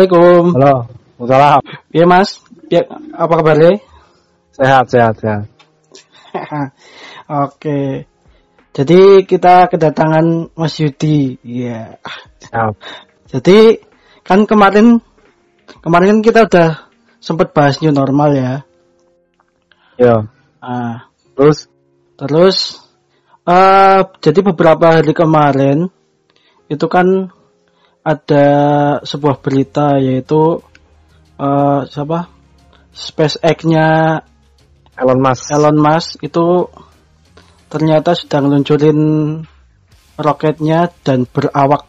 Assalamualaikum. Halo. Salam. Iya Mas, ya apa kabarnya? Sehat, sehat, sehat. Oke. Jadi kita kedatangan Mas Yudi. Iya. Siap. Jadi kan kemarin kemarin kan kita udah sempat bahas new normal ya. Yo. Ah, Terus terus eh jadi beberapa hari kemarin itu kan ada sebuah berita yaitu eh siapa? SpaceX-nya Elon Musk. Elon Musk itu ternyata sedang luncurin roketnya dan berawak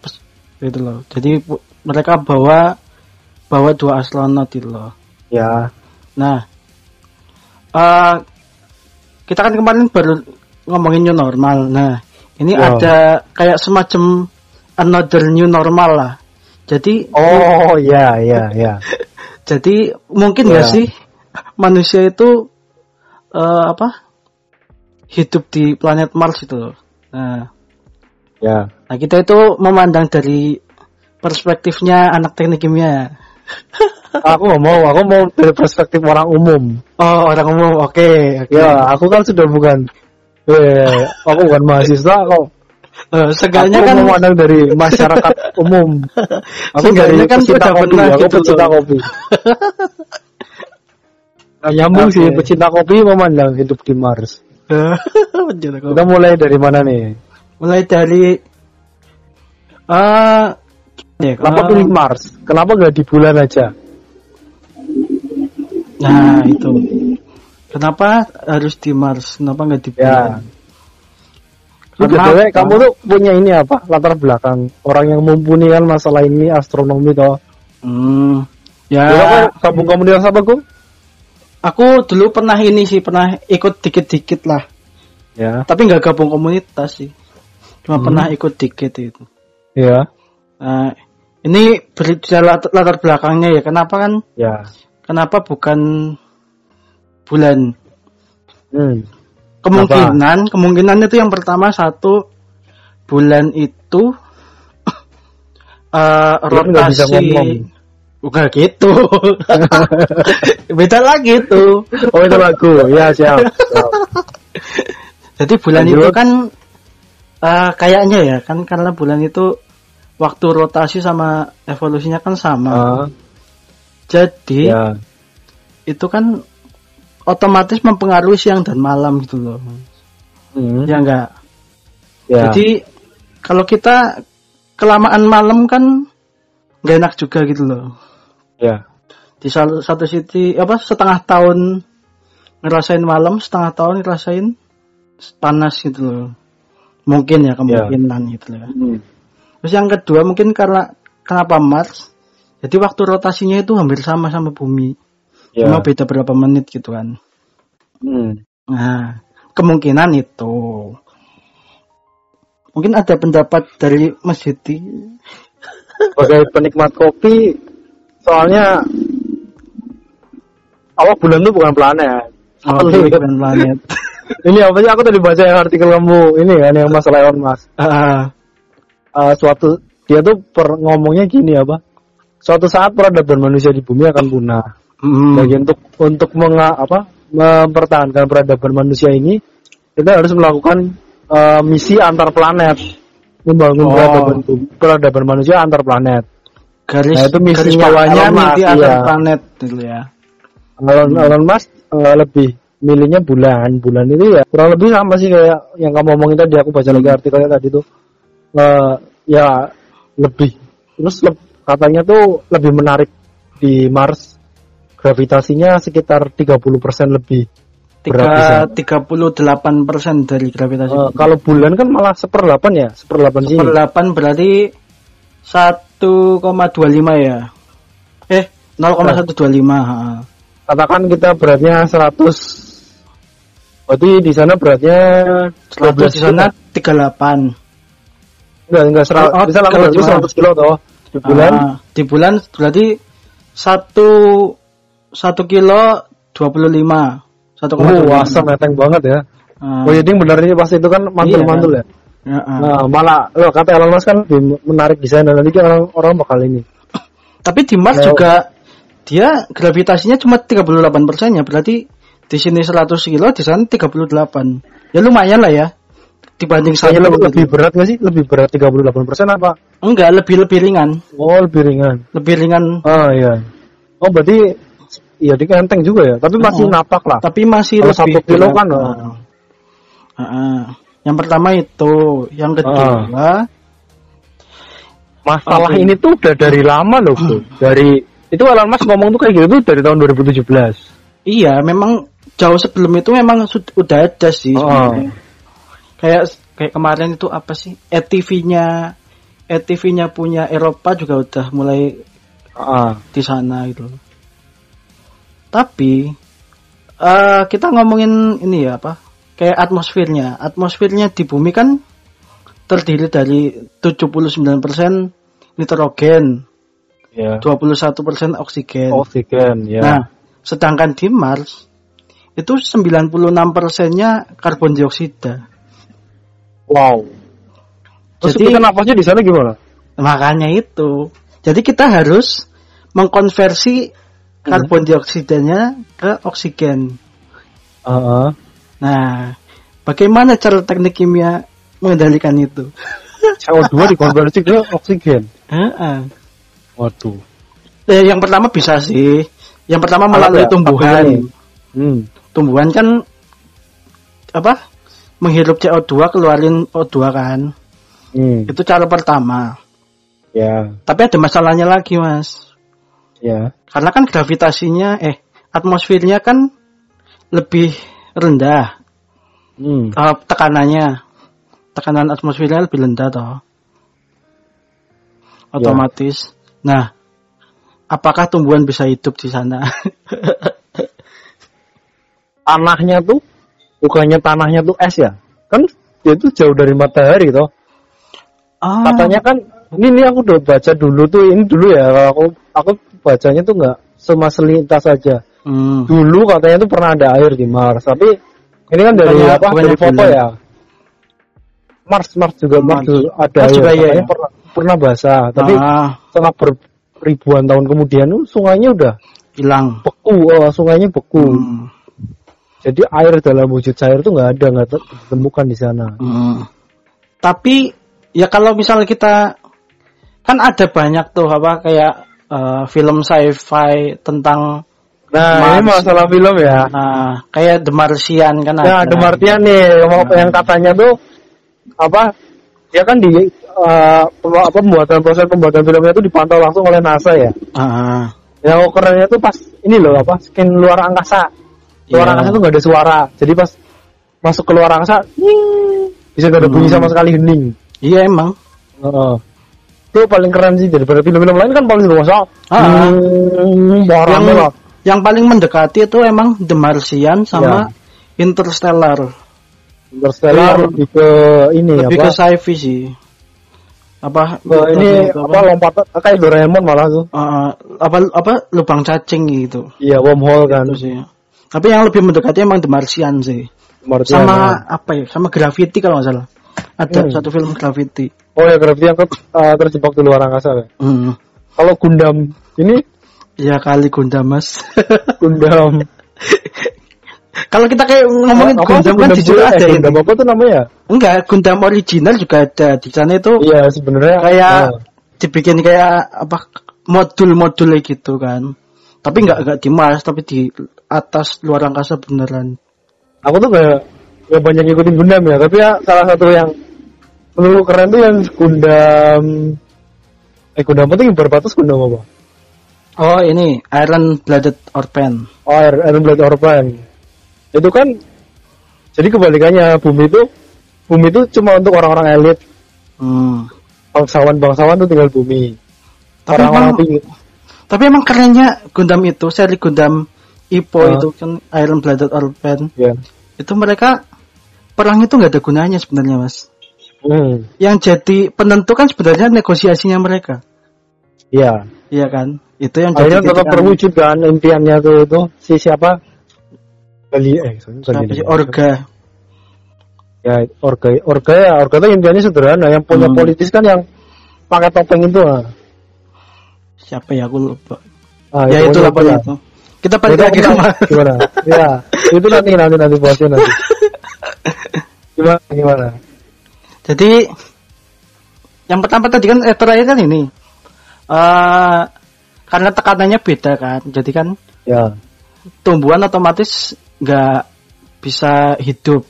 gitu loh. Jadi mereka bawa bawa dua astronot itu loh. Ya. Nah, eh kita kan kemarin baru ngomongin new normal. Nah, ini Ya. ada kayak semacam another new normal lah. Jadi Oh, ya, ya, ya. jadi mungkin nggak Ya. sih manusia itu eh, apa hidup di planet Mars itu loh. Nah, Ya. nah kita itu memandang dari perspektifnya anak teknik kimia. Aku nggak mau, aku mau dari perspektif orang umum. Oh orang umum, oke. oke. Ya, aku kan sudah bukan eh, aku bukan mahasiswa kok. Eh, aku kan memandang dari masyarakat umum. Aku dari kan pecinta kopi, pernah aku gitu pecinta loh. kopi. Nah, nyambung Oke. sih, pecinta kopi memandang hidup di Mars. Kita mulai dari mana nih? mulai dari eh ya, Kenapa pilih Mars? Kenapa nggak di bulan aja? Nah itu. Kenapa harus di Mars? Kenapa nggak di Ya. bulan? Lu Karena BTW, kamu tuh punya ini apa? Latar belakang orang yang mumpuni kan masalah ini astronomi toh. Hmm, ya. aku gabung komunitas apa, Gung? Aku dulu pernah ini sih, pernah ikut dikit-dikit lah. Ya. Tapi nggak gabung komunitas sih. Cuma Hmm. pernah ikut dikit itu. Ya. Nah, ini berbicara latar, latar belakangnya ya. Kenapa kan? Ya. Kenapa bukan bulan? Hmm. Kemungkinan, kemungkinan itu yang pertama satu bulan itu bisa rotasi. Bukan gitu. Beda lagi tuh. Oh itu lagu. Ya, siap. siap. Jadi bulan Lanjut. itu kan eh, kayaknya ya kan karena bulan itu waktu rotasi sama evolusinya kan sama. Ah, Jadi ya. itu kan otomatis mempengaruhi siang dan malam gitu loh. Hmm. Ya enggak? Ya. Jadi kalau kita kelamaan malam kan nggak enak juga gitu loh. ya. Di satu sisi apa setengah tahun ngerasain malam, setengah tahun ngerasain panas gitu loh. Mungkin ya kemungkinan gitu loh. Hmm. Terus yang kedua mungkin karena kenapa Mars? Jadi waktu rotasinya itu hampir sama sama bumi. Ya. Cuma beda berapa menit gitu kan. Hmm. Nah, kemungkinan itu. Mungkin ada pendapat dari Mas Yudi. Sebagai penikmat kopi, soalnya awak bulan itu bukan planet. Oh, Apa nih? bukan planet. ini apa sih? Aku tadi baca yang artikel kamu ini kan yang masalah Elon Musk. Ah, Eh, suatu dia tuh per, ngomongnya gini apa? Suatu saat peradaban manusia di bumi akan punah. Hmm, Jadi untuk untuk menga, apa mempertahankan peradaban manusia ini kita harus melakukan eh, misi antar planet membangun Oh. peradaban peradaban manusia antar planet. garis Nah, itu misinya garis bawahnya Musk, mimpi antar iya. planet gitu ya. Elon, Elon Musk eh, lebih milihnya bulan. Bulan itu ya kurang lebih sama sih kayak yang kamu omongin tadi. Aku baca lagi artikelnya tadi tuh. Eh, ya lebih. Terus leb- katanya tuh lebih menarik di Mars. Gravitasinya sekitar 30% lebih. Tiga tiga delapan persen dari gravitasi. Eh, kalau bulan kan malah seperdelapan ya, seperdelapan sini. Per delapan berarti 1,25 ya. Eh, 0,125. ha. Katakan kita beratnya 100. Berarti di sana beratnya 100 di sana 38. Enggak, enggak sera, Oh, oh, bisa langsung 100 kilo toh. Di bulan Ah, di bulan berarti 1 1 kilo 25. 1,25. Oh, asam meteng banget ya. Ah, Oh, jadi benar ini pasti itu kan mantul-mantul ya. ya, ah. Nah, malah lo kata Elon Musk kan lebih menarik di sana nanti kan orang orang bakal ini Tapi di Mars Ya. juga dia gravitasinya cuma 38 persennya, berarti di sini 100 kilo, di sana 38. Ya lumayan lah ya. Dibanding satu. lebih, lebih berat nggak sih? Lebih berat 38% apa? Enggak, lebih lebih ringan. Oh, lebih ringan. Lebih ringan Oh iya. Oh berarti iya dia enteng juga ya. Tapi masih Oh. napak lah. tapi masih Kalau lebih satu kilo kan, oh. Heeh. Yang pertama itu, yang kedua, Masalah Oke. ini tuh udah dari lama loh, bro. Dari itu Elon Musk ngomong tuh kayak gitu tuh dari tahun 2017. iya memang jauh sebelum itu memang sud- udah ada sih sebenarnya. Kayak kayak kemarin itu apa sih? ETV-nya ETV-nya punya Eropa juga udah mulai Ah, di sana gitu. Tapi eh kita ngomongin ini ya apa? Kayak atmosfernya. Atmosfernya di bumi kan terdiri dari 79% nitrogen, ya. 21% oksigen. Oksigen, ya. Nah, sedangkan di Mars itu 96 persennya karbon dioksida. wow. Terus Jadi- kita napasnya di sana gimana? Makanya itu. Jadi kita harus mengkonversi karbon dioksidanya ke oksigen. Ah, Nah, bagaimana cara teknik kimia mengendalikan itu? CO2 dikonversi ke oksigen. Heeh. Waduh. Eh, yang pertama bisa sih. Yang pertama melalui ya? tumbuhan. Hmm. Tumbuhan kan apa? Menghirup CO2 keluarin O2 kan. Hmm. Itu cara pertama. Ya, Tapi ada masalahnya lagi, Mas. Ya. Karena kan gravitasinya eh atmosfernya kan lebih rendah Hmm. eh, tekanannya. Tekanan atmosfernya lebih rendah toh. Otomatis. Nah, apakah tumbuhan bisa hidup di sana? Tanahnya tuh bukannya tanahnya tuh es ya? Kan dia tuh jauh dari matahari toh. Ah, Katanya kan ini, ini aku udah baca dulu tuh ini dulu ya kalau aku aku bacanya tuh nggak cuma selintas saja. hmm, Dulu katanya tuh pernah ada air di Mars, tapi ini kan dari Bukannya- apa? bukannya Dari foto bulan. ya. Mars Mars juga Mars, Mars. juga ada Mars air. juga iya, ya? pernah pernah basah, tapi ah, setelah beribuan tahun kemudian sungainya udah hilang. beku, oh, sungainya beku. Hmm, Jadi air dalam wujud cair tuh nggak ada, nggak ditemukan di sana. hmm. Tapi ya kalau misalnya kita kan ada banyak tuh apa kayak eh, film sci-fi tentang Nah, ini Mars. masalah film ya. Nah, kayak The Martian kan Nah, ada. The Martian nih, yang, Nah. yang katanya tuh apa? Ya kan di pem- apa pembuatan proses pembuatan filmnya itu dipantau langsung oleh NASA ya. Ah, Yang kerennya tuh pas ini loh apa? Scan luar angkasa. Luar Iya. angkasa tuh nggak ada suara. Jadi pas masuk ke luar angkasa, nying, bisa gak ada bunyi Hmm. sama sekali hening. iya emang. Heeh. Itu paling keren sih daripada film-film lain kan paling rumah Ah. Hmm, yang, lah. yang paling mendekati itu emang The Martian sama Ya. Interstellar. Interstellar Iya. lebih ke ini Lebih apa? ke sci-fi sih. Apa ke ini itu apa lompat kayak Doraemon malah tuh. eh, apa apa lubang cacing gitu. Iya, wormhole kan. Itu sih. Tapi yang lebih mendekati emang The Martian sih. Martian, sama ya. apa ya? Sama Gravity kalau nggak salah. Ada Hmm. satu film Gravity. Oh ya, Gravity yang ke- eh, terjebak di luar angkasa ya. Hmm. Kalau Gundam ini Ya kali Gundam Mas. Gundam kalau kita kayak ngomongin apa Gundam sih kan jujur eh, ada Gundam ini. apa tuh namanya? Enggak, Gundam original juga ada di sana itu Iya, sebenarnya kayak eh, dibikin kayak apa modul-modul gitu kan. Tapi enggak enggak di Mars tapi di atas luar angkasa beneran. aku tuh gak, gak banyak ngikutin Gundam ya, tapi ya salah satu yang menurut keren tuh yang Gundam eh Gundam apa tuh yang berbatas Gundam apa? Oh, ini Iron Blooded Orphan. Oh, Iron Iron Blood Orphan. Itu kan jadi kebalikannya bumi itu bumi itu cuma untuk orang-orang elit, Hmm. bangsawan-bangsawan tuh tinggal bumi. Tapi Orang-orang emang- tinggi. Tapi emang kerennya Gundam itu, seri Gundam Ipo Ah. itu kan Iron Blooded Orphan. Ya. Itu mereka perang itu nggak ada gunanya sebenarnya, Mas. Hmm. Yang jadi penentu kan sebenarnya negosiasinya mereka. Iya. Iya kan? Itu yang jadi Akhirnya tetap titik terwujud kan impiannya tuh itu si siapa? Gali eh sorry? Orga. Ya orga orga ya orga tuh impiannya sederhana yang punya Hmm. politis kan yang pakai topeng itu ah. siapa ya aku lupa Ah, ya itu itu lah pokoknya itu kita balik Jadi lagi ke gimana? gimana? Ya, itu nanti nanti nanti bosnya nanti. Gimana gimana? Jadi yang pertama tadi kan eh, terakhir kan ini eh karena tekanannya beda kan jadi kan Ya. tumbuhan otomatis nggak bisa hidup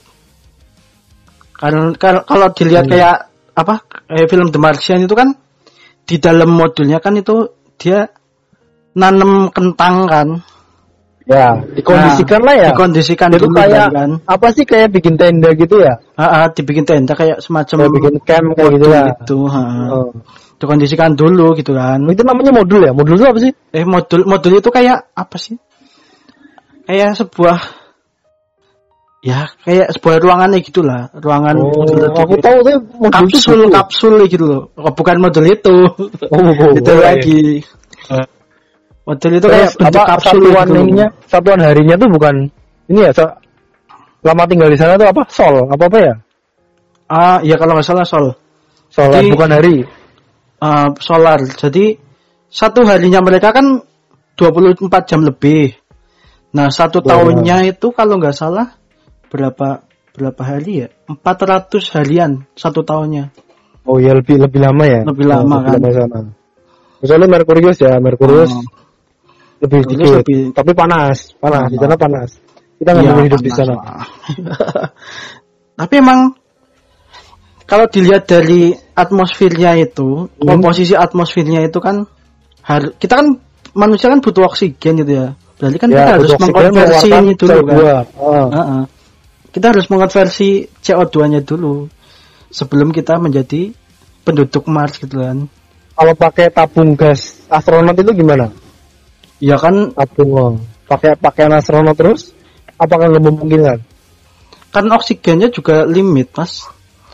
karena kalau- kalau dilihat Hmm. kayak apa kayak film The Martian itu kan di dalam modulnya kan itu dia nanem kentang kan Ya, dikondisikan Nah, lah ya. dikondisikan Itu dulu kayak kan apa sih kayak bikin tenda gitu ya? Ah, dibikin tenda kayak semacam Kayak bikin camp kayak gitu modul ya. gitu ha. Oh. dikondisikan dulu gitu kan Itu namanya modul ya? Modul itu apa sih? eh modul modul itu kayak apa sih kayak sebuah ya kayak sebuah ruangannya gitulah ruangan Oh, modul itu. aku tahu tuh modul itu kapsul gitu. kapsul loh Oh, bukan modul itu Oh, oh, itu oh, lagi modul itu kayak apa kapsul satuan gitu. ininya, satuan harinya tuh bukan ini ya, so, lama tinggal di sana tuh apa? Sol, apa apa ya? ah ya kalau nggak salah sol Sol, Jadi- bukan hari. Ah, solar jadi satu harinya mereka kan 24 jam lebih nah satu Ya. tahunnya itu kalau nggak salah berapa berapa hari ya 400 harian satu tahunnya Oh iya lebih lebih lama ya? Lebih lama, Oh, kan. Lebih lama sana. Misalnya Merkurius ya, Merkurius Oh. Lebih dikit, lebih- tapi panas, panas di sana panas. Kita nggak Iya, mau hidup di sana. Tapi emang kalau dilihat dari atmosfernya itu, Hmm. komposisi atmosfernya itu kan har- kita kan manusia kan butuh oksigen gitu ya. Berarti kan kita harus mengkonversi ini dulu kan. CO2. Ah. Heeh. Kita harus mengkonversi CO2-nya dulu sebelum kita menjadi penduduk Mars gitu kan. Kalau pakai tabung gas astronot itu gimana? Ya kan oh. pakai pakaian astronot terus? Apakah nggak memungkinkan? kan oksigennya juga limit, Mas.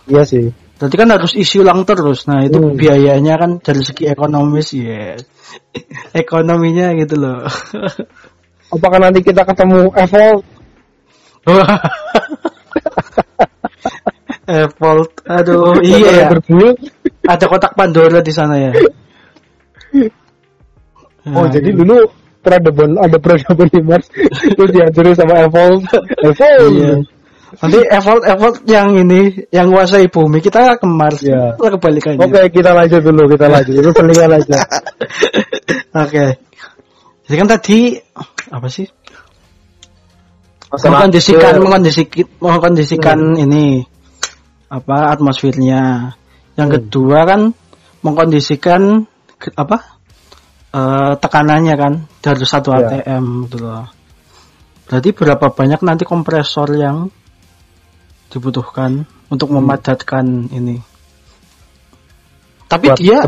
Iya sih. Berarti kan harus isi ulang terus. Nah, itu Hmm. biayanya kan dari segi ekonomis ya. Ekonominya gitu loh. Apakah nanti kita ketemu Evolve? Wah. Evolve. Aduh, iya ya. Ada kotak Pandora di sana ya. Oh Nah, jadi dulu peradaban ada peradaban di Mars terus dihancurin sama Evolve. Evolve. Iya. Nanti Evolve Evolve yang ini yang menguasai bumi kita ke Mars. Iya. Lah kebalikannya. Oke kita lanjut dulu kita lanjut itu selingan aja. Oke. Jadi kan tadi apa sih? Masalah mengkondisikan mengkondisikan mengkondisikan ini apa atmosfernya. Yang Hmm. kedua kan mengkondisikan apa? Eh, tekanannya kan dari satu Ya. ATM gitu loh. Berarti berapa banyak nanti kompresor yang dibutuhkan untuk Hmm. memadatkan ini. Tapi Buat dia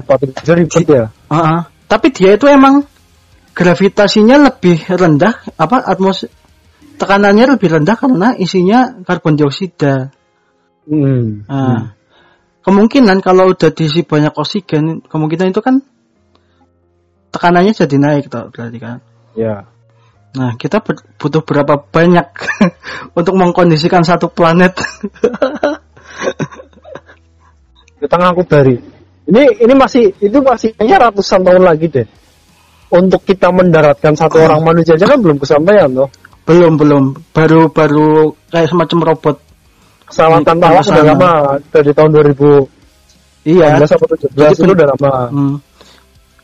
ribet ya. Heeh. tapi dia itu emang gravitasinya lebih rendah apa atmos tekanannya lebih rendah karena isinya karbon dioksida. Hmm. Nah, kemungkinan kalau udah diisi banyak oksigen, kemungkinan itu kan tekanannya jadi naik toh, berarti kan. Ya. Nah, kita ber- butuh berapa banyak untuk mengkondisikan satu planet? Kita ngangkut dari. Ini ini masih itu masih kayaknya ratusan tahun lagi deh. Untuk kita mendaratkan satu orang manusia aja kan belum kesampaian loh. belum, belum. Baru baru kayak semacam robot. Pesawat tanpa awak Ke sana. udah lama dari tahun 2016 Iya. atau 17 Jadi itu ben- udah lama. Hmm.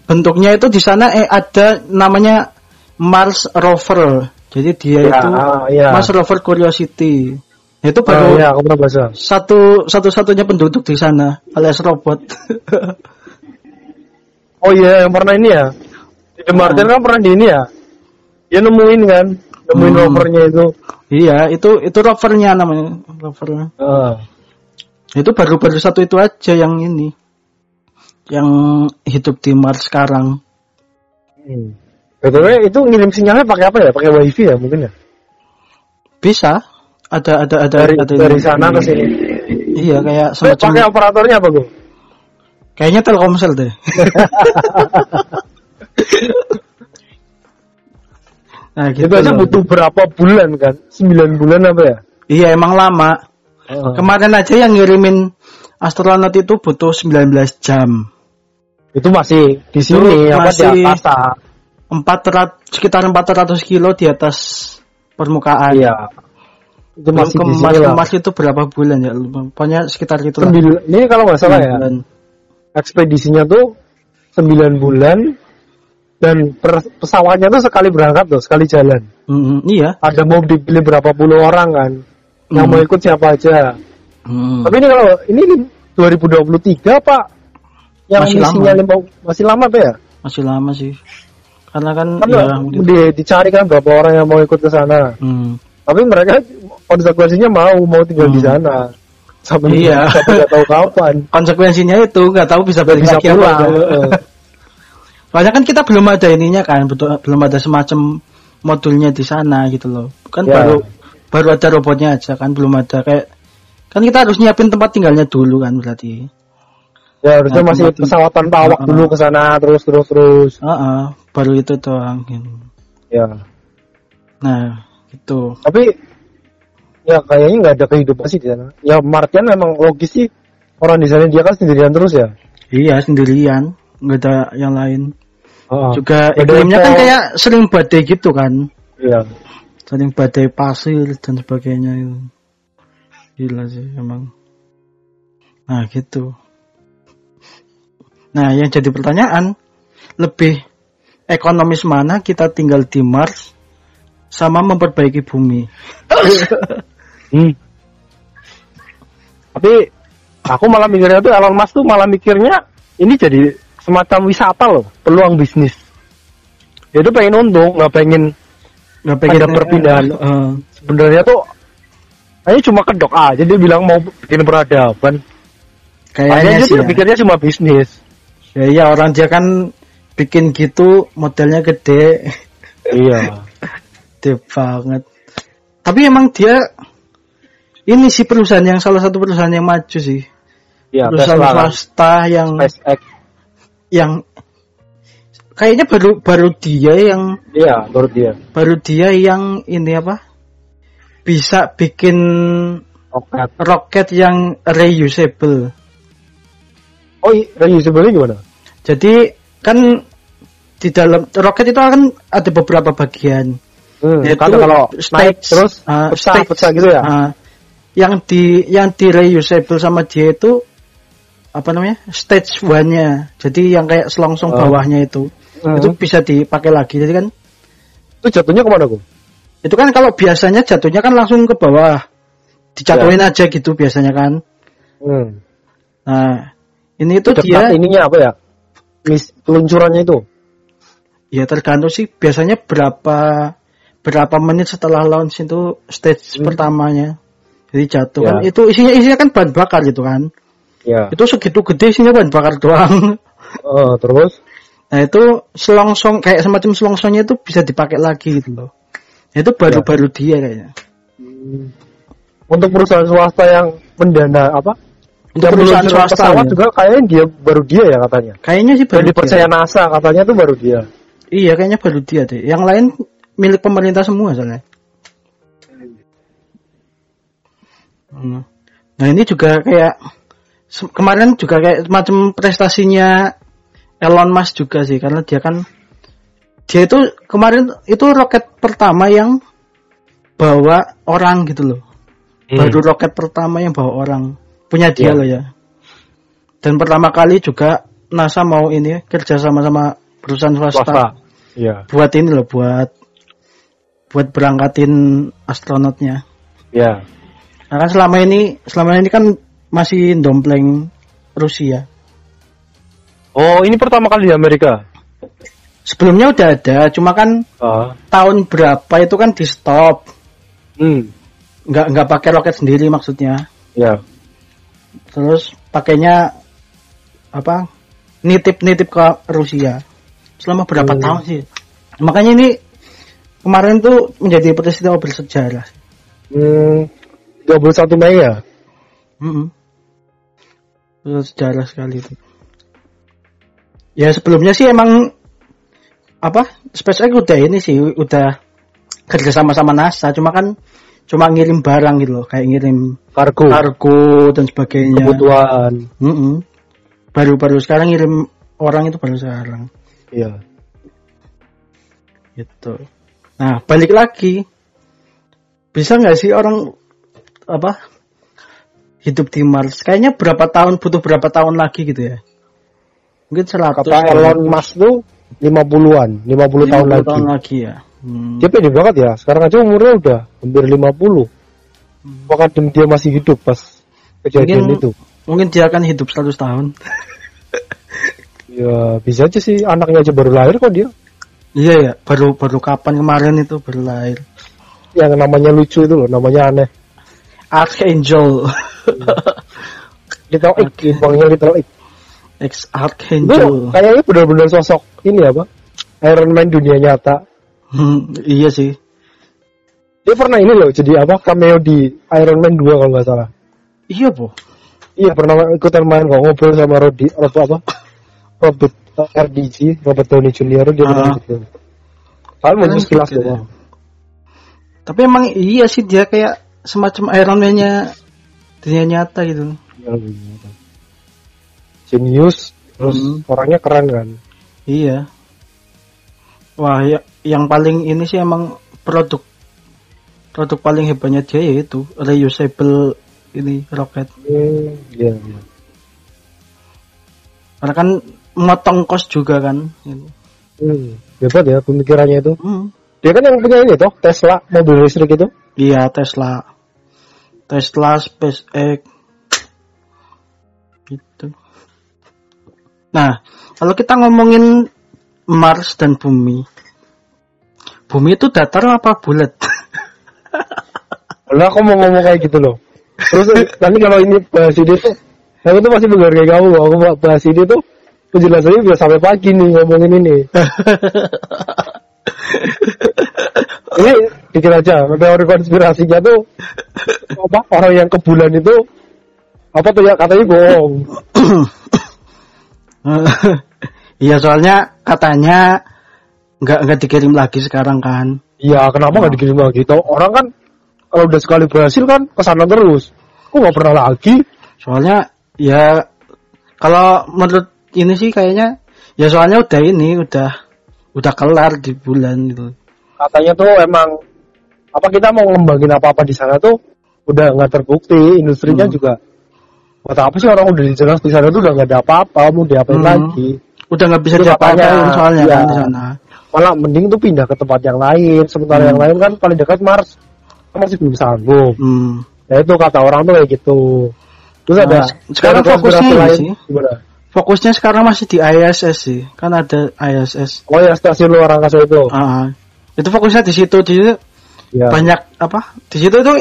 Bentuknya itu di sana eh ada namanya Mars Rover. Jadi dia Ya, itu ah, iya. Mars Rover Curiosity. Itu Oh, baru aku pernah baca. satu satu-satunya penduduk di sana alias robot. Oh iya, yang pernah ini ya. Di Martian kan pernah di ini ya. Dia nemuin kan, nemuin Hmm. rovernya itu. iya, itu itu rovernya namanya rovernya. Ah. Itu baru-baru satu itu aja yang ini. Yang hidup di Mars sekarang. Hmm. BTW itu ngirim sinyalnya pakai apa ya? Pakai wifi ya mungkin ya? Bisa ada ada ada Dari ada dari sana ke sini. Iya, kayak semacam pakai operatornya apa, Gu? kayaknya Telkomsel deh. nah, gitu itu aja loh. butuh berapa bulan kan? 9 bulan apa ya? Iya, emang lama. Oh. Kemarin aja yang ngirimin astronot itu butuh 19 jam. Itu masih di sini apa di masih- angkasa. 400 sekitar 400 kilo di atas permukaan. Iya. Itu masih ke di Mars, sini ke lah. Mars itu berapa bulan ya? Pokoknya sekitar itu ini kalau nggak salah ya, Bulan. ekspedisinya tuh 9 bulan dan per- pesawatnya tuh sekali berangkat tuh, sekali jalan. Mm, iya. Ada mau dipilih berapa puluh orang kan. Yang Hmm. mau ikut siapa aja. Mm. Tapi ini kalau ini lim- 2023 Pak yang Masih lama. lima- masih lama Pak ya? Masih lama sih. Karena kan Kan ya, di- dicari kan berapa orang yang mau ikut ke sana. mm. Tapi mereka konsekuensinya mau mau tinggal di Hmm. sana. Sampai Iya. sampai tahu kapan. konsekuensinya itu nggak tahu bisa balik Bisa lagi pulang. apa. Soalnya kan kita belum ada ininya kan, betul belum ada semacam modulnya di sana gitu loh. Kan Ya. baru baru ada robotnya aja kan, belum ada kayak kan kita harus nyiapin tempat tinggalnya dulu kan berarti. Ya harusnya Nah, masih tempat- pesawat tanpa awak Heeh. dulu ke sana terus terus terus. Heeh, baru itu doang gitu. Ya. Nah, gitu. Tapi ya kayaknya nggak ada kehidupan sih di sana. Ya Martian memang logis sih orang di sana dia kan sendirian terus ya. Iya, sendirian, nggak ada yang lain. Heeh. Juga iklimnya kan kayak- kayak sering badai gitu kan. Iya. Sering badai pasir dan sebagainya itu. Gila sih emang. Nah, gitu. Nah, yang jadi pertanyaan, lebih ekonomis mana kita tinggal di Mars sama memperbaiki bumi? Hmm. Tapi aku malah mikirnya tuh Elon Musk tuh malah mikirnya ini jadi semacam wisata loh, peluang bisnis. Dia tuh pengen untung, nggak pengen Nggak Ada perpindahan. Eh, sebenarnya tuh hanya cuma kedok aja dia bilang mau bikin peradaban. kayaknya Kayaknya sih. dia ya. pikirnya cuma bisnis. Ya, iya orang dia kan bikin gitu modelnya gede, Iya. gede banget. Tapi emang dia ini sih perusahaan yang salah satu perusahaan yang maju sih. Iya, perusahaan Tesla kan. swasta yang SpaceX. yang kayaknya baru baru dia yang Iya, baru dia. baru dia yang ini apa? Bisa bikin Roket. roket yang reusable. Oh, iya, reusable gimana? Jadi kan di dalam roket itu kan ada beberapa bagian. Hmm, Yaitu kalau naik stage, terus ah, pecah, stage, pecah gitu ya? ah, yang di yang di reusable sama dia itu apa namanya stage one nya jadi yang kayak selongsong Oh. bawahnya itu Hmm. itu bisa dipakai lagi jadi kan Itu jatuhnya ke mana, Kum? itu kan kalau biasanya jatuhnya kan langsung ke bawah dijatuhin Ya. aja gitu biasanya kan Hmm. nah ini itu Dekat dia ininya apa ya? Mis peluncurannya itu. ya tergantung sih biasanya berapa berapa menit setelah launch itu stage Hmm. pertamanya jadi jatuh Ya. kan itu isinya isinya kan bahan bakar gitu kan Ya. itu segitu gede isinya bahan bakar doang Oh, terus? nah itu selongsong kayak semacam selongsongnya itu bisa dipakai lagi gitu loh Nah, itu baru-baru dia kayaknya Hmm. Untuk perusahaan swasta yang mendana apa? Untuk perusahaan pesawat ya. juga kayaknya dia baru dia ya katanya. kayaknya sih baru Yang dipercaya dia. NASA katanya tuh baru dia. iya kayaknya baru dia deh yang lain milik pemerintah semua soalnya Hmm. nah ini juga kayak kemarin juga kayak semacam prestasinya Elon Musk juga sih karena dia kan dia itu kemarin itu roket pertama yang bawa orang gitu loh baru roket pertama yang bawa orang punya dia Iya. loh ya dan pertama kali juga NASA mau ini kerja sama sama perusahaan swasta, swasta. Iya. buat ini loh buat buat berangkatin astronotnya Iya. nah kan selama ini selama ini kan masih dompleng Rusia Oh, ini pertama kali di Amerika. sebelumnya udah ada cuma kan Ah. tahun berapa itu kan di stop Hmm. nggak nggak pakai roket sendiri maksudnya Ya. Terus pakainya apa nitip nitip ke Rusia selama berapa Hmm. tahun sih makanya ini kemarin tuh menjadi peristiwa bersejarah Hmm. 21 Mei ya. Mm-mm. Bersejarah sekali itu ya sebelumnya sih emang apa SpaceX udah ini sih udah kerja sama sama NASA cuma kan cuma ngirim barang gitu loh kayak ngirim Kargo. kargo dan sebagainya Kebutuhan. Mm-mm. Baru-baru sekarang ngirim orang itu baru sekarang. Iya. Gitu. Nah, balik lagi. Bisa nggak sih orang apa hidup di Mars? Kayaknya berapa tahun butuh berapa tahun lagi gitu ya? Mungkin 100 Kata Elon Musk tuh 50-an, 50 tahun 50 lagi. tahun lagi ya. Hmm. Dia pede banget ya. Sekarang aja umurnya udah hampir 50. Apakah dem- dia masih hidup pas kejadian Mungkin- itu? Mungkin dia akan hidup 100 tahun. Ya bisa aja sih anaknya aja baru lahir kok dia. Iya ya, baru baru kapan kemarin itu baru lahir. Yang namanya lucu itu loh, namanya aneh. Archangel. Little X, bangnya Little X. Ex Itu Archangel. kayaknya benar-benar sosok ini apa? Iron Man dunia nyata. Hmm, iya sih. Dia pernah ini loh, jadi apa? Cameo di Iron Man 2 kalau nggak salah. Iya, Po. Iya pernah ikutan main kok ngobrol sama Rodi, Robert apa? Robert RDG, Robert Downey Jr. dia Ah. gitu. Kalian mau sekilas doang. Tapi emang iya sih dia kayak semacam Iron Man-nya dunia nyata gitu. Ya, bener. Genius, terus Hmm. orangnya keren kan. Iya. Wah, ya, yang paling ini sih emang produk produk paling hebatnya dia yaitu reusable ini roket. Hmm, iya, iya. Karena kan motong kos juga kan. Hmm, hebat ya pemikirannya itu. Hmm. Dia kan yang punya ini toh, Tesla mobil listrik itu. Iya Tesla, Tesla, SpaceX, gitu. Nah, kalau kita ngomongin Mars dan Bumi, Bumi itu datar apa bulat? Lah aku mau ngomong kayak gitu loh. Terus nanti kalau ini bahas ini tuh, aku tuh masih menghargai kamu. Aku bahas ini tuh penjelasannya bisa sampai pagi nih ngomongin ini. ini dikit aja teori konspirasinya tuh apa orang yang ke bulan itu apa tuh ya katanya bohong. Iya soalnya katanya nggak nggak dikirim lagi sekarang kan. Iya kenapa nggak dikirim lagi? Tuh orang kan kalau udah sekali berhasil kan ke sana terus. Kok nggak pernah lagi? Soalnya ya kalau menurut ini sih kayaknya ya soalnya udah ini udah udah kelar di bulan gitu. katanya tuh emang apa kita mau ngembangin apa apa di sana tuh udah nggak terbukti industrinya Hmm. juga buat apa sih orang udah jelas di sana tuh udah nggak ada apa-apa mau diapain Hmm. lagi Udah nggak bisa diapa-apain katanya, soalnya iya. kan di sana. malah mending tuh pindah ke tempat yang lain sementara Hmm. yang lain kan paling dekat Mars masih belum sanggup Hmm. ya itu kata orang tuh kayak gitu terus Nah, ada sekarang ada fokusnya lain sih. gimana Fokusnya sekarang masih di ISS sih, kan ada ISS. oh ya stasiun luar angkasa itu Ah, itu fokusnya di situ di situ ya banyak apa? Di situ itu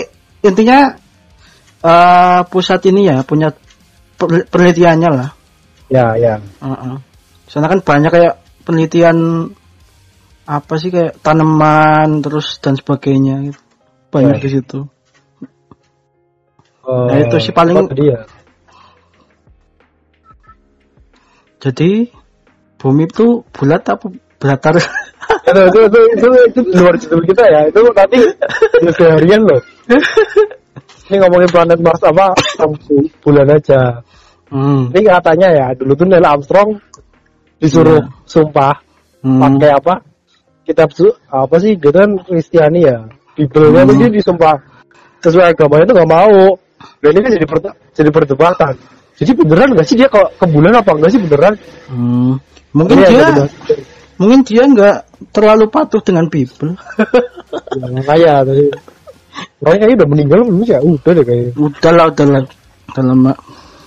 intinya eh pusat ini ya punya penelitiannya lah. ya ya Heeh. Sana kan banyak kayak penelitian apa sih kayak tanaman terus dan sebagainya gitu. Banyak Ya. di situ. Eh, Nah, itu sih paling- tadi ya Jadi bumi itu bulat apa datar? itu, itu, itu, itu, itu di luar judul kita ya itu nanti seharian loh ini ngomongin planet Mars apa bu- bulan aja hmm. ini katanya ya dulu tuh Neil Armstrong disuruh Iya. sumpah Hmm. pakai apa kitab su apa sih dia kan Kristiani ya Bibelnya Hmm. tuh dia disumpah sesuai agamanya tuh nggak mau dan ini kan jadi perte- jadi perdebatan jadi beneran nggak sih dia ke, ke bulan apa enggak sih beneran Hmm. Mungkin Ini dia dibahas. mungkin dia nggak terlalu patuh dengan people. Ya, makanya tadi Orangnya kayaknya udah meninggal belum sih ya? Udah deh kayaknya. udah lah, udah lah. Udah lama.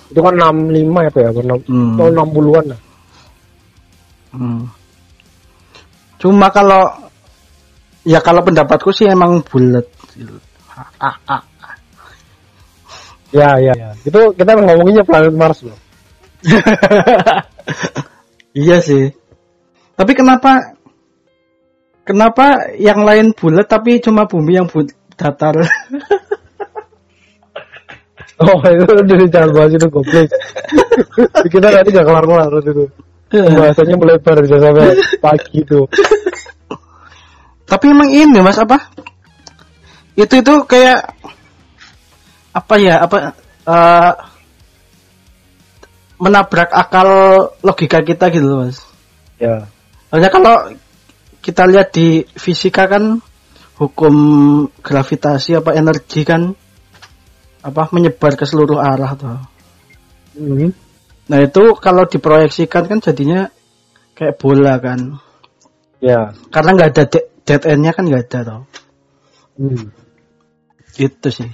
Itu kan 65 ya, Pak ya? Hmm. tahun 60-an lah. Hmm. Cuma kalau ya kalau pendapatku sih emang bulat. Ah, ah. Ya, ya, ya. Itu kita ngomonginnya planet Mars loh. iya sih. Tapi kenapa kenapa yang lain bulat tapi cuma bumi yang bul- datar? Oh, itu udah jangan bahas itu goblok. kita nanti gak kelar-kelar itu. Bahasanya melebar bisa sampai pagi tuh. Tapi emang ini mas apa? Itu itu kayak apa ya apa? eh, menabrak akal logika kita gitu loh, Mas. Ya. Soalnya kalau kita lihat di fisika kan hukum gravitasi apa energi kan apa menyebar ke seluruh arah tuh. Hmm. Nah itu kalau diproyeksikan kan jadinya kayak bola kan. Ya. Karena nggak ada de- dead end-nya kan nggak ada toh. Hmm. Itu sih.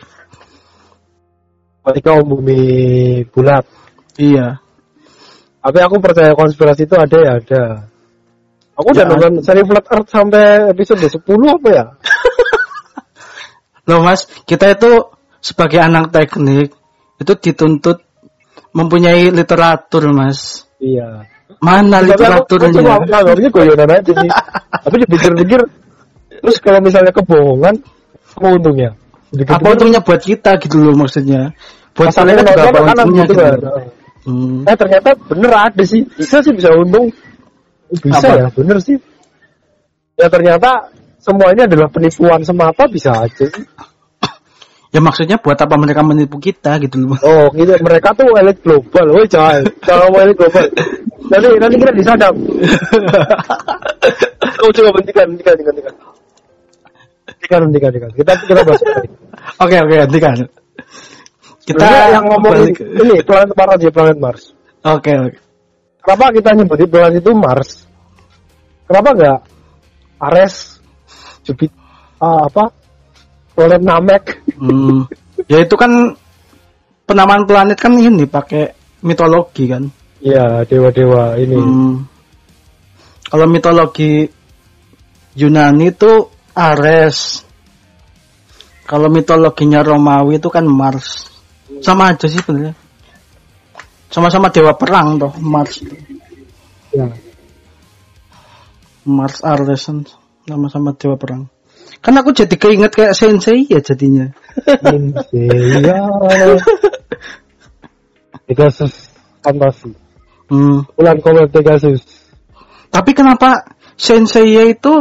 Ketika om bumi bulat. Iya. Tapi aku percaya konspirasi itu ada ya ada. Aku udah Ya, nonton seri Flat Earth sampai episode 10 apa ya? Loh mas, kita itu sebagai anak teknik itu dituntut mempunyai literatur mas. Iya. Mana Tapi aku, aku literaturnya? nganggapnya guyonan aja sih. Tapi dipikir-pikir, terus kalau misalnya kebohongan, apa untungnya? Apa untungnya buat kita gitu loh maksudnya? Buat aku kalian juga nonton apa kan untungnya gitu gitu. kan. Hmm. Eh ternyata bener ada sih, bisa sih bisa untung. Bisa Apa? ya, bener sih. Ya ternyata semua ini adalah penipuan semata bisa aja sih. Ya maksudnya buat apa mereka menipu kita gitu loh. Oh, gitu. Mereka tuh elit global. Woi, jangan. Jangan ngomong elit global. Nanti nanti kita disadap. Oh, coba hentikan, hentikan, hentikan, hentikan. Hentikan, hentikan. Kita kita bahas ini. Oke oke hentikan. Kita Sebenarnya yang ngomongin balik ke- ini planet Mars aja planet Mars. Oke oke. Kenapa kita nyebutin planet itu Mars? Kenapa enggak Ares, Jupiter, ah, apa? Planet Namek. Hmm. Ya itu kan penamaan planet kan ini pakai mitologi kan. Iya, dewa-dewa ini. Hmm. Kalau mitologi Yunani itu Ares. Kalau mitologinya Romawi itu kan Mars. Sama aja sih sebenarnya. Sama-sama dewa perang toh Mars. Ya. Mars Ares kan sama-sama dewa perang. Kan aku jadi keinget kayak Sensei ya jadinya. Iya. Pegasus fantasi. Hmm. Ulan komet Pegasus. Tapi kenapa Sensei itu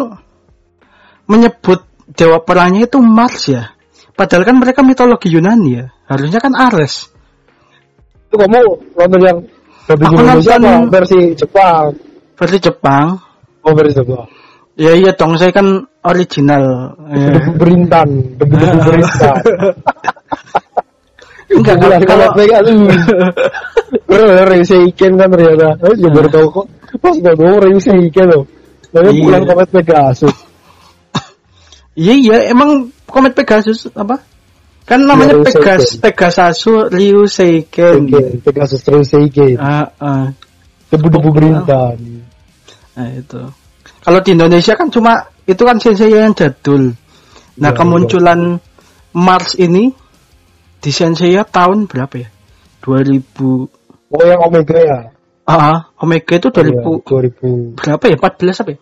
menyebut dewa perangnya itu Mars ya? Padahal kan mereka mitologi Yunani ya. Harusnya kan Ares. Itu kamu nonton yang versi Indonesia versi Jepang? Versi Jepang. Oh versi Jepang. Ya iya dong, saya kan original. Ya. Debu berintan, debu debu berintan. Enggak kalau, kalau komet Pegasus. Bener Ryusei Iken kan ternyata. Aku juga baru tahu kok. Pas nggak tahu Ryusei Iken loh. Namanya Iya. bulan komet Pegasus. iya iya emang komet Pegasus apa? Kan namanya Ryu Pegas Seiken. Pegasasu Ryu Seiken. Iken, Pegasus Ryusei Iken. Ah, ah. Debu debu berintan. Nah itu. Kalau di Indonesia kan cuma itu kan sensei yang jadul. Nah Iya, kemunculan Mars ini di sensei tahun berapa ya? 2000 Oh yang Omega ya. ah Omega itu 2000 Iya, 2000. berapa ya? 14 apa ya?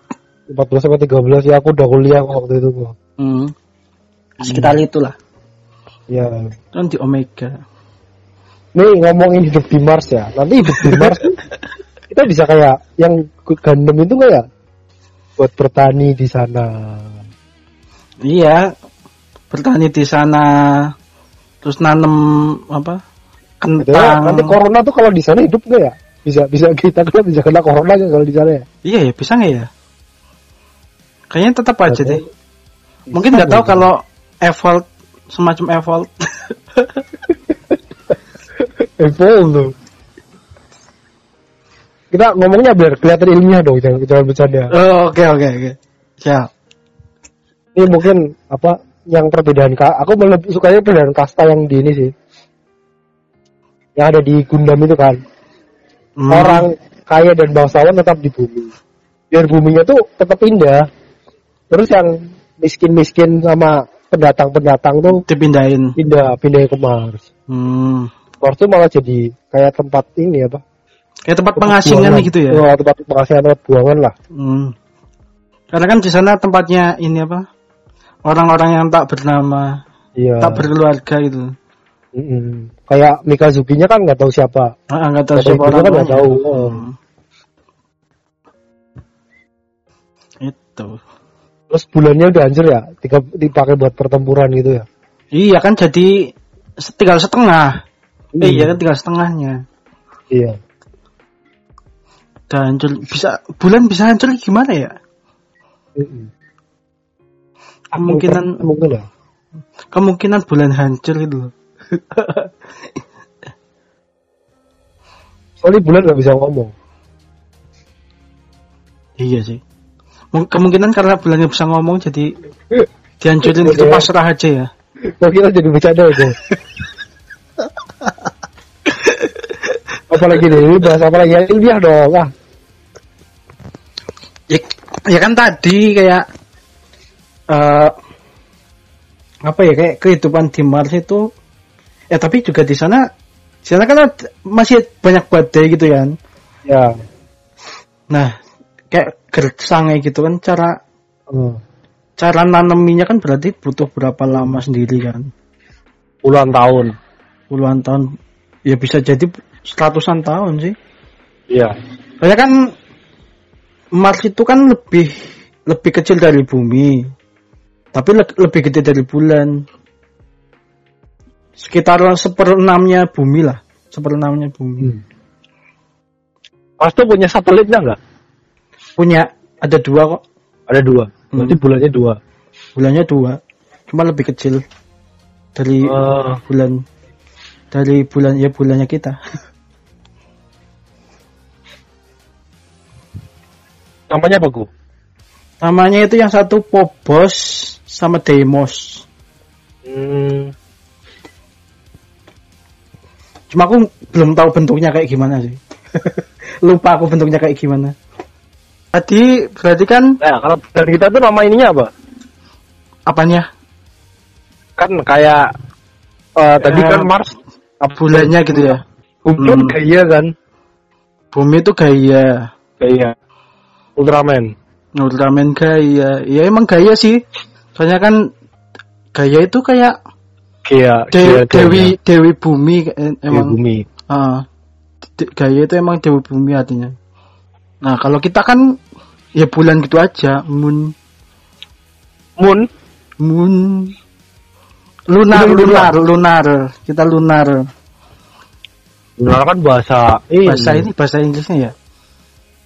14 sampai 13 ya aku udah kuliah waktu itu kok. Hmm. Sekitar itulah. Ya. Kan di Omega. Nih ngomongin hidup di Mars ya. Nanti hidup di Mars kita bisa kayak yang Gundam itu kayak buat bertani di sana. Iya. Bertani di sana terus nanem apa? Gitu ya. Kentang. Nanti corona tuh kalau di sana hidup nggak ya? Bisa bisa kita kena bisa kena corona nggak kalau di sana ya? Iya ya, bisa nggak ya? Kayaknya tetap aja deh. Mungkin nggak tahu nggak? kalau Evolve semacam Evolve. Evolve tuh. Kita ngomongnya biar kelihatan ilmiah dong, jangan jangan bercanda. Oh, Oke oke oke. Siap. Ini mungkin apa yang perbedaan ka aku lebih sukanya perbedaan kasta yang di ini sih. Yang ada di Gundam itu kan. Hmm. Orang kaya dan bangsawan tetap di bumi. Biar buminya tuh tetap indah. Terus yang miskin-miskin sama pendatang-pendatang tuh dipindahin. pindah pindah ke Mars. Hmm. Mars tuh malah jadi kayak tempat ini apa? Kayak tempat Tempat pengasingan buangan. gitu ya. Oh, tempat pengasingan tempat buangan lah. Hmm. Karena kan di sana tempatnya ini apa? Orang-orang yang tak bernama, Iya. tak berkeluarga itu. Mm-mm. Kayak Mikazuki-nya kan nggak tahu siapa. Ah, nggak tahu siapa orang kan nggak tahu. Oh. Hmm. Itu. Terus bulannya udah hancur ya, tiga, dipakai buat pertempuran gitu ya. Iya kan jadi tinggal setengah. Eh, Hmm. iya kan tinggal setengahnya. Iya. Udah hancur. Bisa bulan bisa hancur gimana ya? Kemungkinan mungkin kemungkinan. Bulan hancur itu. Loh. soalnya bulan nggak bisa ngomong. Iya sih. Mung- kemungkinan karena bulannya bisa ngomong jadi dihancurin gitu pasrah aja ya. Kita jadi bercanda itu? Apalagi nih ini bahas apa lagi? Ilmiah dong. Ah ya, ya kan tadi kayak eh apa ya kayak kehidupan di Mars itu ya tapi juga di sana di sana kan masih banyak badai gitu kan? Ya. Nah kayak gersangnya gitu kan cara hmm. cara naneminya kan berarti butuh berapa lama sendiri kan? Puluhan tahun. Puluhan tahun. Ya bisa jadi seratusan tahun sih. Iya. Soalnya kan Mars itu kan lebih lebih kecil dari bumi. Tapi le- lebih gede dari bulan. Sekitar seperenamnya bumi lah. Seperenamnya bumi. Hmm. Mas tuh punya satelitnya nggak? Punya ada dua kok. Ada dua. Hmm. berarti bulannya dua. Bulannya dua. Cuma lebih kecil dari Eh, bulan dari bulan ya bulannya kita namanya apa gu? Namanya itu yang satu Phobos sama Deimos hmm. cuma aku belum tahu bentuknya kayak gimana sih. Lupa aku bentuknya kayak gimana. Tadi berarti kan nah kalau bulan kita tuh nama ininya apa? Apanya? Kan kayak eh, tadi Eh, kan Mars bulannya gitu ya. Bumi Hmm. gaya kan? Bumi itu gaya gaya Ultraman. Ultraman gaya ya emang gaya sih. Soalnya kan gaya itu kayak gaya de- gaya dewi dewi bumi eh, Dewi emang bumi. Ah, de- gaya itu emang dewi bumi artinya. Nah kalau kita kan ya bulan gitu aja moon. Moon. Moon. Lunar Udah, lunar. lunar kita lunar. Benar kan bahasa bahasa ini bahasa Inggrisnya ya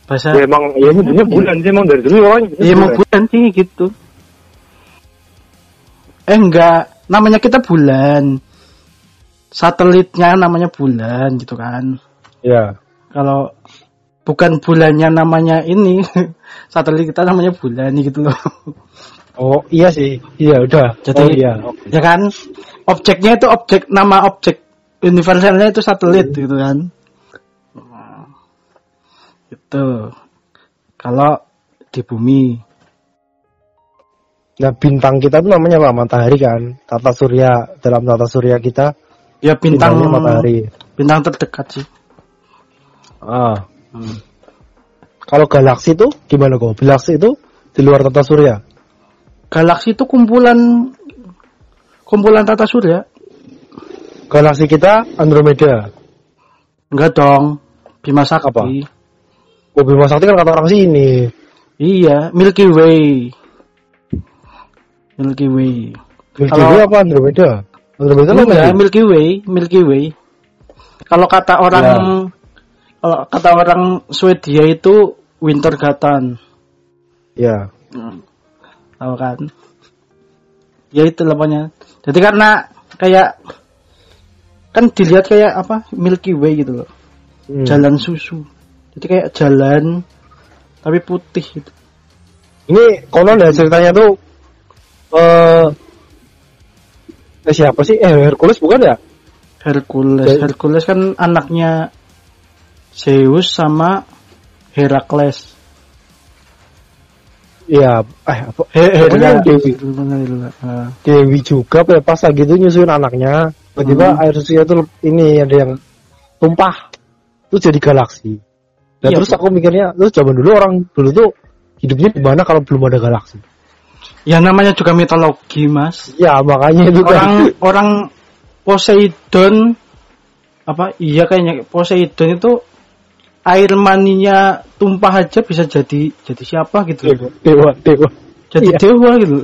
bahasa Ya, emang ya ini dunia bulan sih emang dari dulu orang Iya emang bulan sih gitu. Eh enggak, namanya kita bulan. Satelitnya namanya bulan gitu kan. ya Kalau bukan bulannya namanya ini, satelit kita namanya bulan gitu loh. oh iya sih iya udah Jadi oh, iya ya kan, objeknya itu objek nama objek universalnya itu satelit gitu kan. Gitu. Kalau di bumi nah bintang kita tuh namanya apa matahari kan tata surya dalam tata surya kita ya bintang matahari bintang terdekat sih. ah Hmm. kalau galaksi tuh gimana kok galaksi itu di luar tata surya Galaksi itu kumpulan kumpulan tata surya. galaksi kita Andromeda Enggak dong. Bima Sakti. Apa? Oh Bima Sakti kan kata orang sini Iya, Milky Way. Milky Way. Milky Kalau- Way apa Andromeda Andromeda kan Enggak, Milky Way, Milky Way. Kalau kata orang Ya. kalau kata orang Swedia itu Wintergatan. ya Tahu kan? Ya itu namanya. Jadi karena kayak kan dilihat kayak apa Milky Way gitu loh. Hmm. Jalan susu. Jadi kayak jalan tapi putih gitu. Ini konon ya ceritanya tuh eh eh, siapa sih? Eh Hercules bukan ya? Hercules. Hercules kan anaknya Zeus sama Herakles. Iya, eh apa? He Hera. Dewi. Ah. Dewi juga pada pas lagi itu nyusuin anaknya. Tiba-tiba Hmm. air susunya tuh ini ada yang tumpah. Terus jadi galaksi. Dan Iya, terus aku mikirnya, terus zaman dulu orang dulu tuh hidupnya di mana kalau belum ada galaksi? Ya namanya juga mitologi, Mas. Ya makanya itu kan. Orang orang Poseidon apa? Iya kayaknya Poseidon itu air maninya tumpah aja bisa jadi jadi siapa gitu. dewa, dewa, dewa. Jadi Iya. dewa gitu.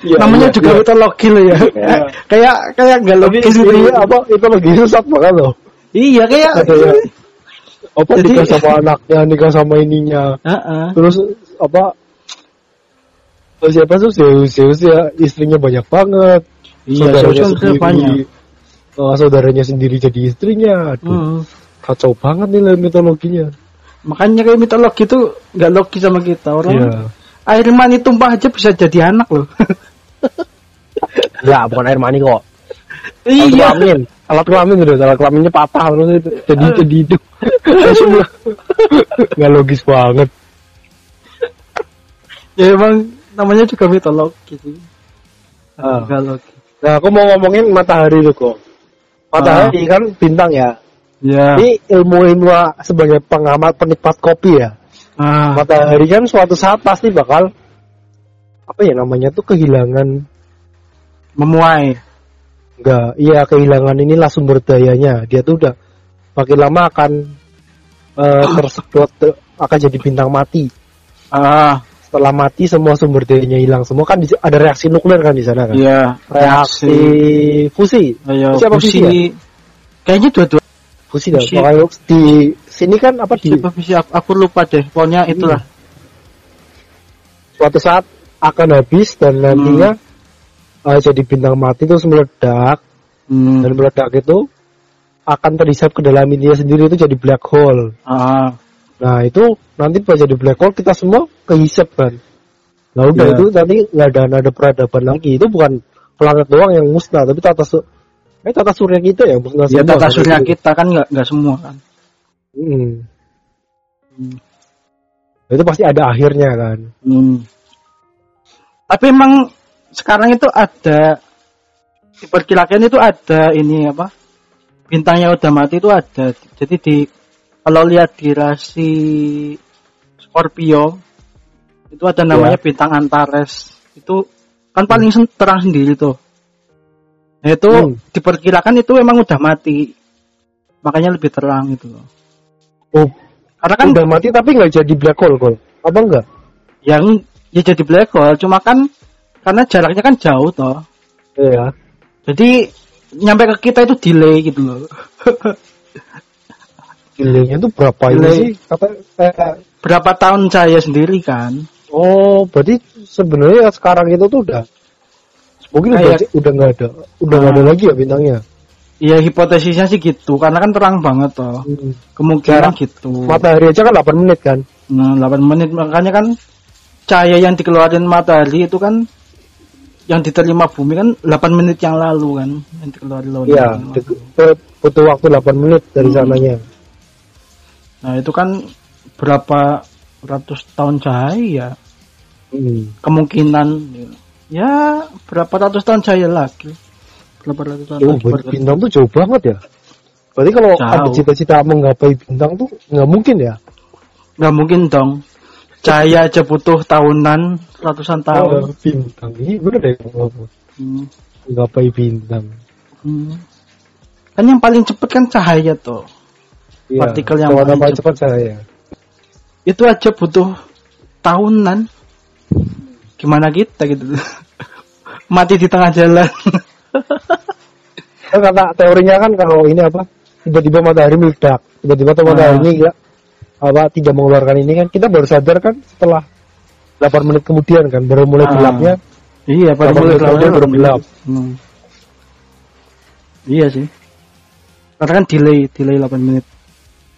Iya, namanya iya, juga iya. mitologi loh ya. Iya. kayak kayak nggak logis gitu. iya, apa itu lagi susah banget loh. Iya kayak Ada ya. Apa Jadi- nikah sama anaknya nikah sama ininya Heeh. terus apa oh, siapa tuh Zeus Zeus ya istrinya banyak banget Iya, saudaranya Zeus sendiri banyak. eh, saudaranya sendiri jadi istrinya aduh Hmm. kacau banget nih mitologinya Makanya kayak mitologi itu nggak logis sama kita orang. Iya. Air mani tumpah aja bisa jadi anak loh. Enggak, bukan air mani kok. Iya. Alat kelamin udah, alat kelaminnya patah terus itu jadi jadi hidup. Langsung lah. Nggak logis banget. Ya emang namanya juga mitologi sih. Ah. Nggak logis. Nah, aku mau ngomongin matahari tuh kok. Matahari kan bintang ya. Ya. Ini ilmu-ilmu sebagai pengamat penikmat kopi ya. Ah. Matahari kan suatu saat pasti bakal apa ya namanya tuh kehilangan Memuai. Enggak iya kehilangan inilah sumber dayanya dia tuh udah makin lama akan eh, tersedot eh, akan jadi bintang mati Ah. setelah mati semua sumber dayanya hilang semua kan ada reaksi nuklir kan di sana kan Iya. reaksi fusi Ayo. Fusi apa Fusi. fusi ya? Kayaknya dua-dua. fusi dah. Makanya di sini kan apa di fusi? Aku, aku lupa deh. Pokoknya itulah. suatu saat akan habis dan nantinya eh, jadi bintang mati terus meledak Hmm. dan meledak itu akan terhisap ke dalam dirinya sendiri itu jadi black hole Ah. Nah itu nanti pas jadi black hole kita semua kehisap kan. Nah udah Iya. itu nanti nggak ada nggak ada peradaban lagi. Itu bukan planet doang yang musnah, tapi tata su eh tata surya kita yang musnah Ya semua. tata kan. surya kita kan nggak nggak semua kan. Hmm. Hmm. Itu pasti ada akhirnya kan. Hmm. Tapi emang sekarang itu ada diperkirakan itu ada ini apa bintangnya udah mati itu ada. Jadi di kalau lihat di rasi Scorpio itu ada namanya bintang Antares itu kan paling sen- terang sendiri tuh. Nah, itu Hmm. diperkirakan itu emang udah mati makanya lebih terang itu loh. Oh, Karena kan udah mati tapi nggak jadi black hole kol. Apa enggak? yang ya jadi black hole cuma kan karena jaraknya kan jauh toh Iya. jadi nyampe ke kita itu delay gitu loh Delaynya itu berapa ini Delay. sih? Kata, eh, berapa tahun saya sendiri kan oh, berarti sebenarnya sekarang itu tuh udah mungkin udah Kayak- udah nggak ada, udah nggak ada Ah. lagi ya bintangnya. ya hipotesisnya sih gitu karena kan terang banget toh Hmm. kemungkinan Jarak gitu Matahari aja kan 8 menit kan. nah 8 menit makanya kan cahaya yang dikeluarin matahari itu kan yang diterima bumi kan 8 menit yang lalu kan yang dikeluarin lawan Iya, de- butuh waktu 8 menit dari Hmm. sananya. nah itu kan berapa ratus tahun cahaya Hmm. kemungkinan ya berapa ratus tahun saya lagi berapa ratus tahun Oh, lagi bintang tuh jauh banget ya. Berarti kalau Jauh. ada cita-cita menggapai bintang tuh nggak mungkin ya. nggak mungkin dong cahaya aja butuh tahunan ratusan Oh, tahun bintang ini bener deh. Hmm. menggapai bintang. Hmm. kan yang paling cepet kan cahaya tuh Iya, Partikel yang sama-sama paling cepat saya. itu aja butuh tahunan gimana kita gitu mati di tengah jalan Kan kata teorinya kan kalau ini apa? Tiba-tiba matahari meledak, tiba-tiba tuh matahari Ah. ini nggak apa tidak mengeluarkan ini kan kita baru sadar kan setelah 8 menit kemudian kan baru mulai Ah. gelapnya iya baru mulai gelapnya baru gelap. Hmm. iya sih karena kan delay delay 8 menit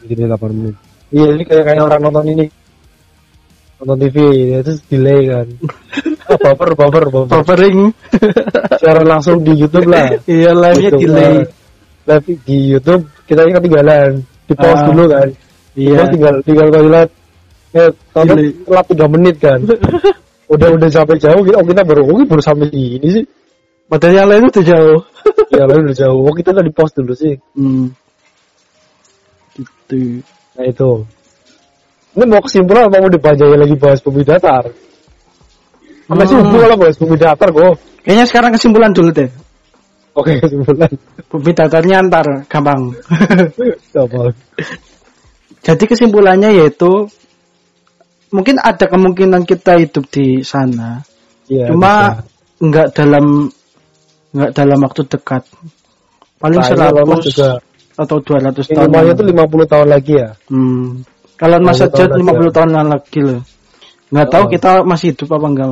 Jadi 8 menit. Iya, ini kayak kayak orang nonton ini. Nonton TV, ya, terus delay kan. Ah, baper, baper, baper. buffering Secara langsung di YouTube lah. iya live-nya Gitu, delay. Live di YouTube kita ini ketinggalan. Di pause Ah. dulu kan. Iya tinggal tinggal toilet. Eh, tonton Delay. telat 3 menit kan. udah udah sampai jauh kita, oh kita baru oh, baru sampai sini sih. padahal yang lain udah jauh Ya lalu udah jauh. Oh kita tadi pause dulu sih. hmm. gitu Nah itu. Ini mau kesimpulan apa mau dibanjai lagi bahas bumi datar? Sampai Hmm. subuh kalau bahas bumi datar kok. kayaknya sekarang kesimpulan dulu deh Oke kesimpulan. bumi datarnya antar gampang Apa? Jadi kesimpulannya yaitu mungkin ada kemungkinan kita hidup di sana, Iya. cuma nggak dalam nggak dalam waktu dekat. Paling Elon Musk 100 juga atau 200 tahun. Minimalnya tuh 50 tahun lagi ya. Hmm. Kalau Mas 50 Sajat tahun lagi 50 ya. tahun lagi loh. Nggak tahu Oh. kita masih hidup apa enggak.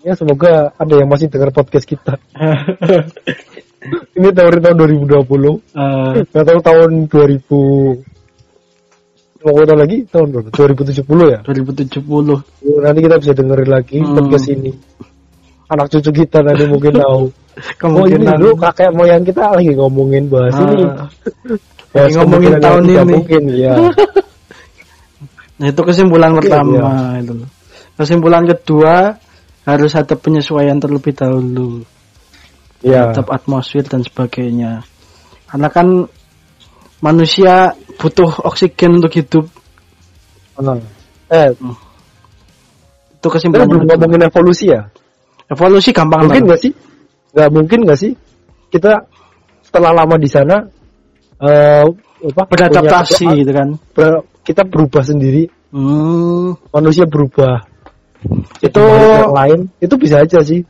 Ya semoga ada yang masih dengar podcast kita. Ini teori tahun 2020. Eh, Nggak tahu tahun 2000 mau tahun lagi tahun berapa? 2070 ya. 2070. Nanti kita bisa dengerin lagi Hmm. podcast ini. Anak cucu kita nanti mungkin tahu. Oh ini Kemungkinan dulu kakek moyang kita lagi ngomongin bahas Ah. ini. Lagi ngomongin tahun ini. Mungkin ya. Nah, itu kesimpulan Iya, pertama itu. loh. Kesimpulan kedua harus ada penyesuaian terlebih dahulu ya. terhadap atmosfer dan sebagainya. Karena kan manusia butuh oksigen untuk hidup. Ah. Eh, Itu kita kesimpulan. belum ngomongin evolusi ya. Evolusi gampang Mungkin nggak sih? Nggak mungkin nggak sih? Kita setelah lama di sana eh apa? beradaptasi punya- gitu kan. ber- kita berubah sendiri, Hmm, manusia berubah. Itu- lain itu bisa aja sih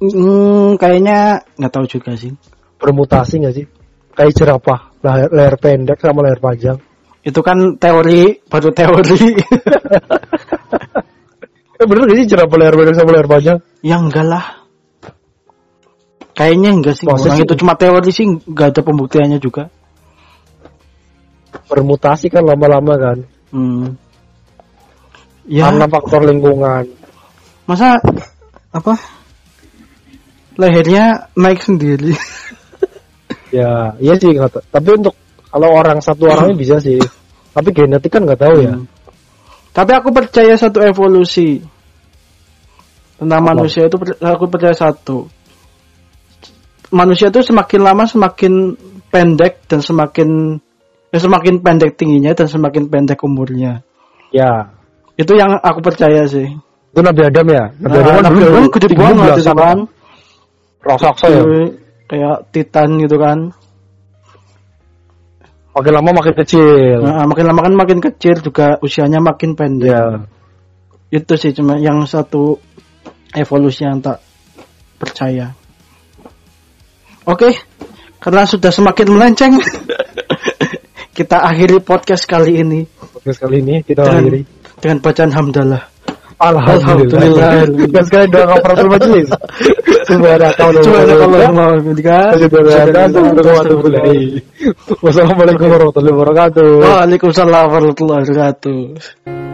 hmm, kayaknya nggak tahu juga sih. bermutasi nggak sih? Kayak jerapah, leher, leher pendek sama leher panjang. Itu kan teori, baru teori. Eh bener gak sih jerapah leher pendek sama leher panjang? ya enggak lah. Kayaknya enggak sih. Sih? itu cuma teori sih, enggak ada pembuktiannya juga. Bermutasi kan lama-lama kan. Hmm. Ya, Karena faktor lingkungan. masa apa? Lehernya naik sendiri. Ya, iya sih nggak ta- Tapi untuk kalau orang satu orangnya bisa sih. Tapi genetik kan nggak tahu ya. Hmm. Tapi aku percaya satu evolusi tentang Apa? manusia itu aku percaya satu. Manusia itu semakin lama semakin pendek dan semakin ya semakin pendek tingginya dan semakin pendek umurnya. Ya, Itu yang aku percaya sih. itu Nabi Adam ya. Nabi Nah, Adam kan Nabi dulu Adam gede banget kan. Raksasa ya. Kayak titan gitu kan. Makin lama makin kecil. Nah, makin lama kan makin kecil juga usianya makin pendek. Ya. Itu sih cuma yang satu evolusi yang tak percaya. Oke, karena sudah semakin melenceng, kita akhiri podcast kali ini Oke sekali ini kita dengan, akhiri. dengan bacaan hamdalah. Alhamdulillah. Dan sekali doa kafaratul majelis. Subhanakallahumma wa bihamdika. Wassalamualaikum warahmatullahi wabarakatuh. Waalaikumsalam warahmatullahi wabarakatuh.